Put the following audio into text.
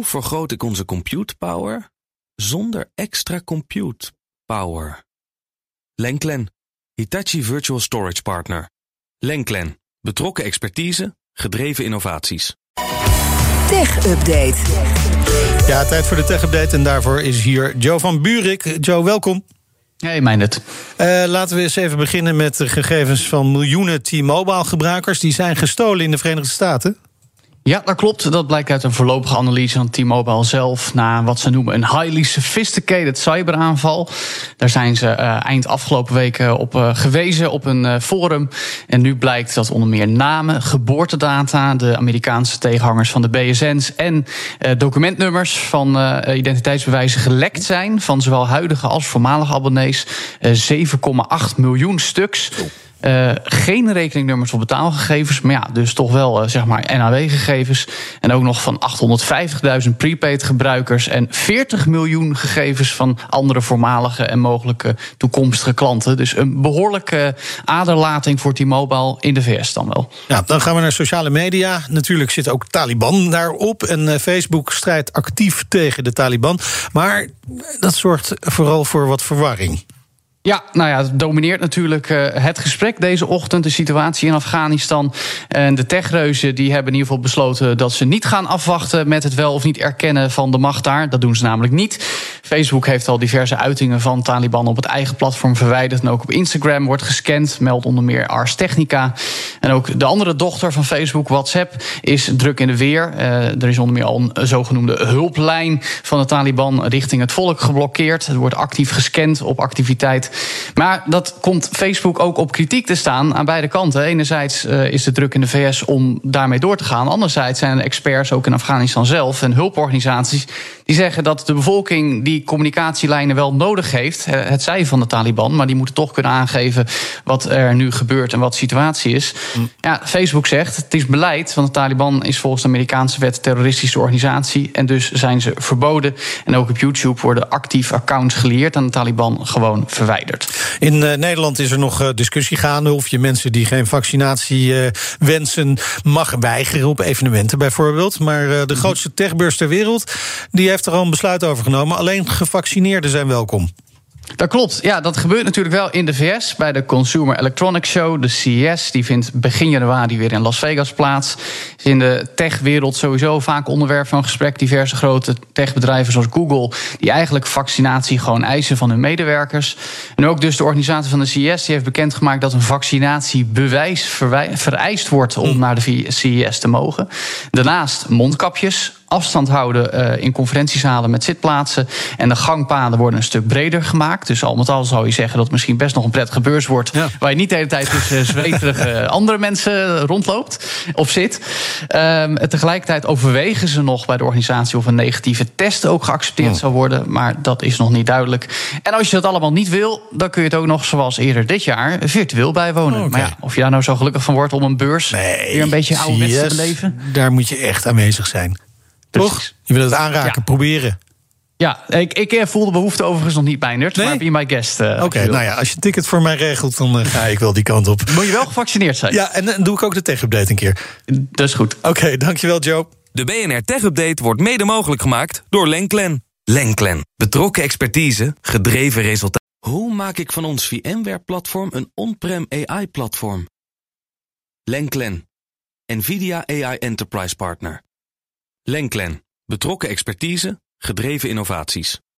Hoe vergroot ik onze compute power zonder extra compute power? Lenklen, Hitachi Virtual Storage Partner. Lenklen, betrokken expertise, gedreven innovaties. Tech Update. Ja, tijd voor de Tech Update en daarvoor is hier Joe van Buurik. Joe, welkom. Hey, Meindert. Uh, laten we eens even beginnen met de gegevens van miljoenen T-Mobile gebruikers. Die zijn gestolen in de Verenigde Staten. Ja, dat klopt. Dat blijkt uit een voorlopige analyse van T-Mobile zelf... na wat ze noemen een highly sophisticated cyberaanval. Daar zijn ze uh, eind afgelopen weken op uh, gewezen op een uh, forum. En nu blijkt dat onder meer namen, geboortedata... de Amerikaanse tegenhangers van de BSN's... en documentnummers van identiteitsbewijzen gelekt zijn... van zowel huidige als voormalige abonnees. 7,8 miljoen stuks... Uh, geen rekeningnummers voor betaalgegevens, maar ja, dus toch wel uh, zeg maar NAW-gegevens. En ook nog van 850.000 prepaid gebruikers en 40 miljoen gegevens van andere voormalige en mogelijke toekomstige klanten. Dus een behoorlijke aderlating voor T-Mobile in de VS dan wel. Ja, dan gaan we naar sociale media. Natuurlijk zit ook Taliban daarop. En Facebook strijdt actief tegen de Taliban. Maar dat zorgt vooral voor wat verwarring. Ja, nou ja, het domineert natuurlijk uh, het gesprek deze ochtend, de situatie in Afghanistan. En de techreuzen die hebben in ieder geval besloten dat ze niet gaan afwachten met het wel of niet erkennen van de macht daar. Dat doen ze namelijk niet. Facebook heeft al diverse uitingen van Taliban op het eigen platform verwijderd. En ook op Instagram wordt gescand, meldt onder meer Ars Technica. En ook de andere dochter van Facebook, WhatsApp, is druk in de weer. Uh, er is onder meer al een zogenoemde hulplijn van de Taliban richting het volk geblokkeerd. Er wordt actief gescand op activiteit. Maar dat komt Facebook ook op kritiek te staan aan beide kanten. Enerzijds uh, is de druk in de VS om daarmee door te gaan. Anderzijds zijn er experts, ook in Afghanistan zelf, en hulporganisaties die zeggen dat de bevolking die communicatielijnen wel nodig heeft. Het zij van de Taliban, maar die moeten toch kunnen aangeven wat er nu gebeurt en wat de situatie is. Mm. Ja, Facebook zegt het is beleid, want de Taliban is volgens de Amerikaanse wet een terroristische organisatie. En dus zijn ze verboden. En ook op YouTube worden actief accounts geleerd aan de Taliban gewoon verwijderd. In uh, Nederland is er nog uh, discussie gaande of je mensen die geen vaccinatie uh, wensen mag weigeren op evenementen bijvoorbeeld. Maar de grootste techbeurs ter wereld die heeft er al een besluit over genomen. Alleen gevaccineerden zijn welkom. Dat klopt. Ja, dat gebeurt natuurlijk wel in de VS bij de Consumer Electronics Show, de CES. Die vindt begin januari weer in Las Vegas plaats. Is in de techwereld sowieso vaak onderwerp van gesprek. Diverse grote techbedrijven zoals Google, die eigenlijk vaccinatie gewoon eisen van hun medewerkers. En ook dus de organisatie van de CES die heeft bekendgemaakt dat een vaccinatiebewijs vereist wordt om naar de CES te mogen. Daarnaast mondkapjes, afstand houden uh, in conferentiezalen met zitplaatsen. En de gangpaden worden een stuk breder gemaakt. Dus al met al zou je zeggen dat het misschien best nog een prettige beurs wordt. Ja. Waar je niet de hele tijd tussen zweterige andere mensen rondloopt of zit. Um, tegelijkertijd overwegen ze nog bij de organisatie of een negatieve test ook geaccepteerd oh. zou worden. Maar dat is nog niet duidelijk. En als je dat allemaal niet wil, dan kun je het ook nog zoals eerder dit jaar virtueel bijwonen. Okay. Maar ja, of je daar nou zo gelukkig van wordt om een beurs nee, weer een beetje ouderwets te beleven. Daar moet je echt aanwezig zijn. Toch? Je wil het aanraken, ja. proberen. Ja, ik, ik voel de behoefte overigens nog niet bij Nerd, nee? maar be my guest. Uh, Oké, okay, nou ja, als je een ticket voor mij regelt, dan uh, ga ik wel die kant op. Moet je wel gevaccineerd zijn. Ja, en dan doe ik ook de tech-update een keer. Dat is goed. Oké, okay, dankjewel Joe. De BNR Tech-update wordt mede mogelijk gemaakt door Lenklen. Lenklen. Betrokken expertise, gedreven resultaten. Hoe maak ik van ons VMware-platform een on-prem AI-platform? Lenklen. NVIDIA AI Enterprise Partner. Lenklen. Betrokken expertise, gedreven innovaties.